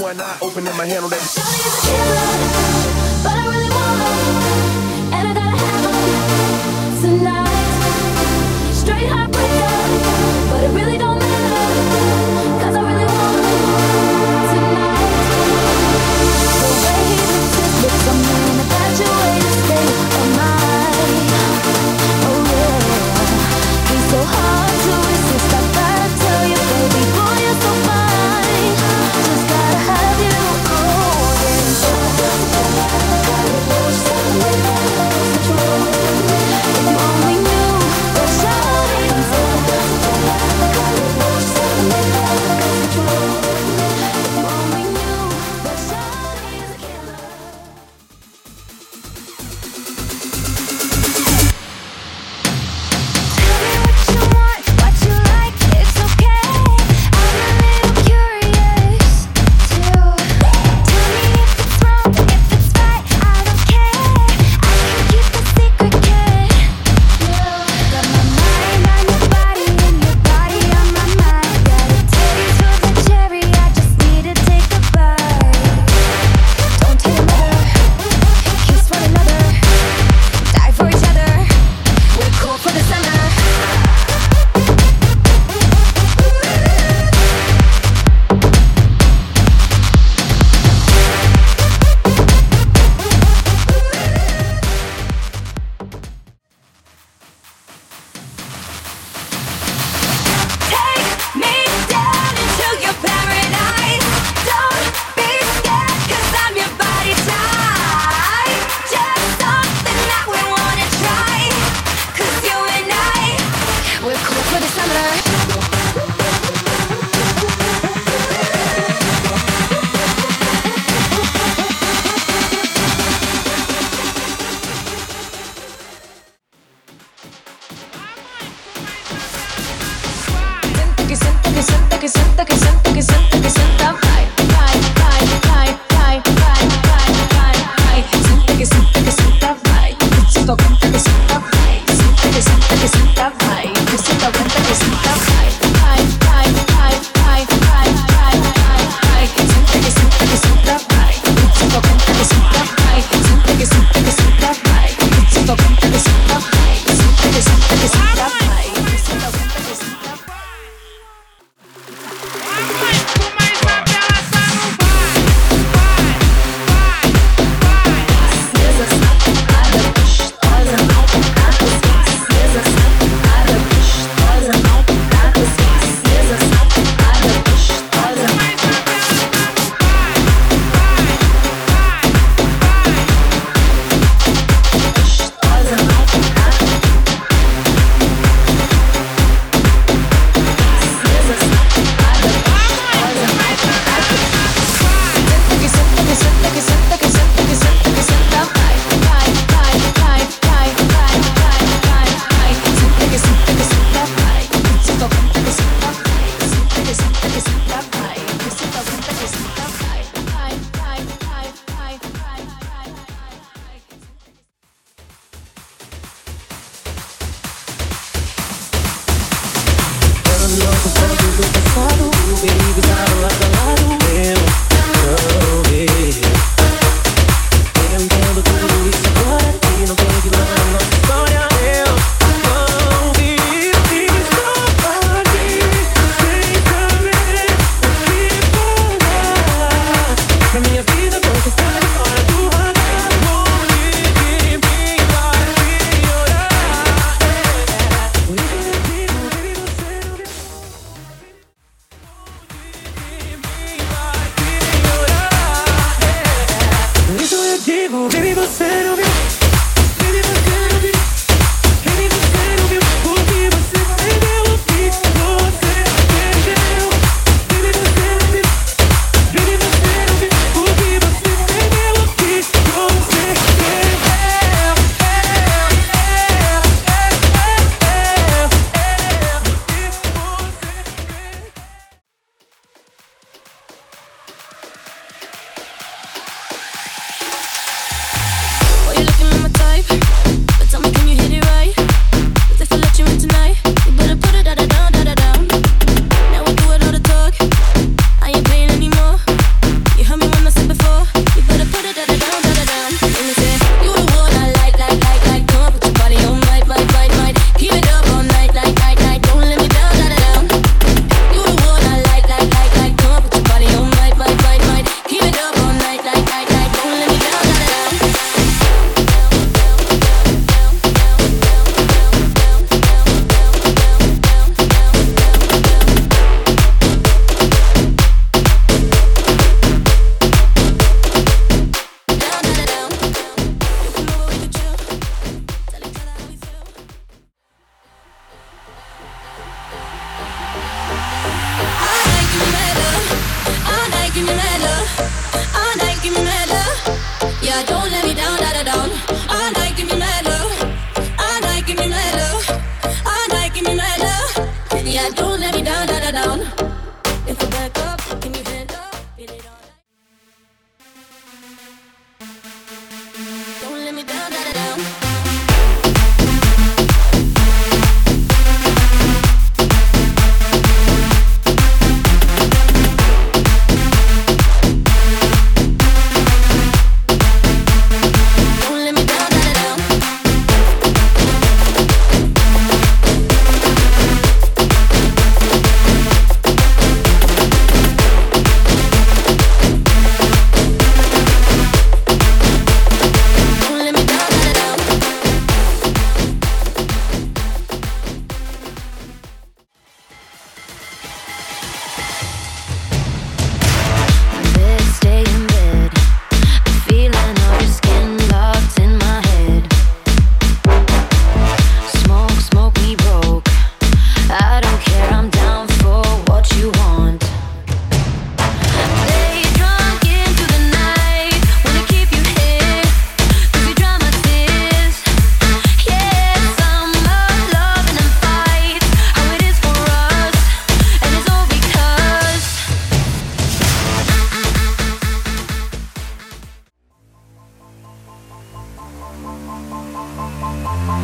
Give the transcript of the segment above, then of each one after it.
one eye open and my hand on that. Shawty is a killer, but I really want her, and I gotta have her tonight. Straight up. siento, que siento, que siento. Comigo. Baby, você não me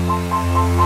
Música